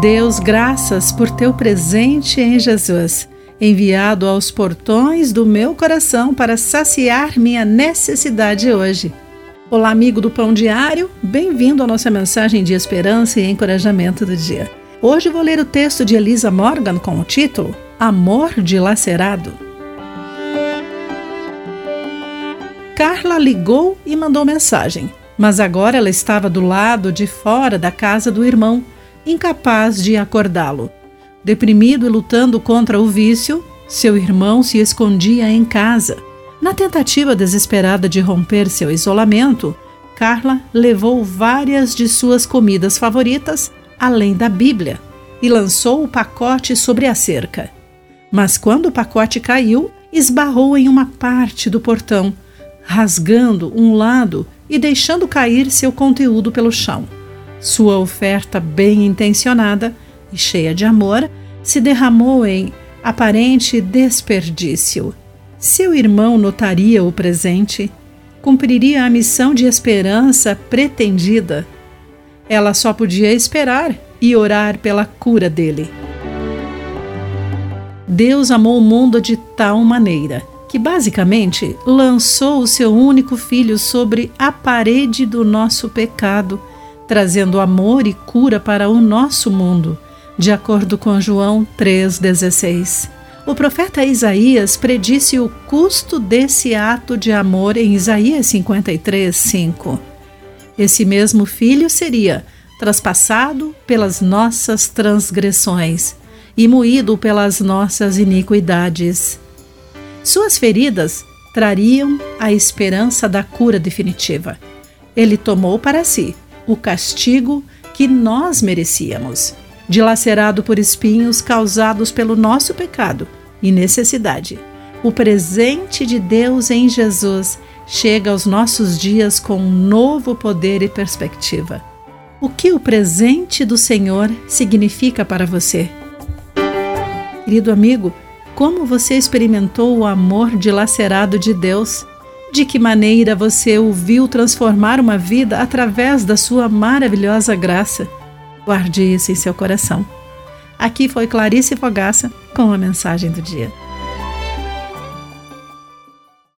Deus, graças por teu presente em Jesus, enviado aos portões do meu coração para saciar minha necessidade hoje. Olá, amigo do Pão Diário, bem-vindo à nossa mensagem de esperança e encorajamento do dia. Hoje vou ler o texto de Elisa Morgan com o título Amor dilacerado. Carla ligou e mandou mensagem, mas agora ela estava do lado de fora da casa do irmão incapaz de acordá-lo. Deprimido e lutando contra o vício, seu irmão se escondia em casa. Na tentativa desesperada de romper seu isolamento, Carla levou várias de suas comidas favoritas além da Bíblia e lançou o pacote sobre a cerca. Mas quando o pacote caiu, esbarrou em uma parte do portão, rasgando um lado e deixando cair seu conteúdo pelo chão. Sua oferta bem intencionada e cheia de amor se derramou em aparente desperdício. Seu irmão notaria o presente, cumpriria a missão de esperança pretendida. Ela só podia esperar e orar pela cura dele. Deus amou o mundo de tal maneira que, basicamente, lançou o seu único filho sobre a parede do nosso pecado trazendo amor e cura para o nosso mundo, de acordo com João 3,16. O profeta Isaías predisse o custo desse ato de amor em Isaías 53, 5. Esse mesmo filho seria traspassado pelas nossas transgressões e moído pelas nossas iniquidades. Suas feridas trariam a esperança da cura definitiva. Ele tomou para si o castigo que nós merecíamos, dilacerado por espinhos causados pelo nosso pecado e necessidade. O presente de Deus em Jesus chega aos nossos dias com um novo poder e perspectiva. O que o presente do Senhor significa para você? Querido amigo, como você experimentou o amor dilacerado de Deus? De que maneira você o viu transformar uma vida através da sua maravilhosa graça? Guarde isso em seu coração. Aqui foi Clarice Fogaça com a mensagem do dia.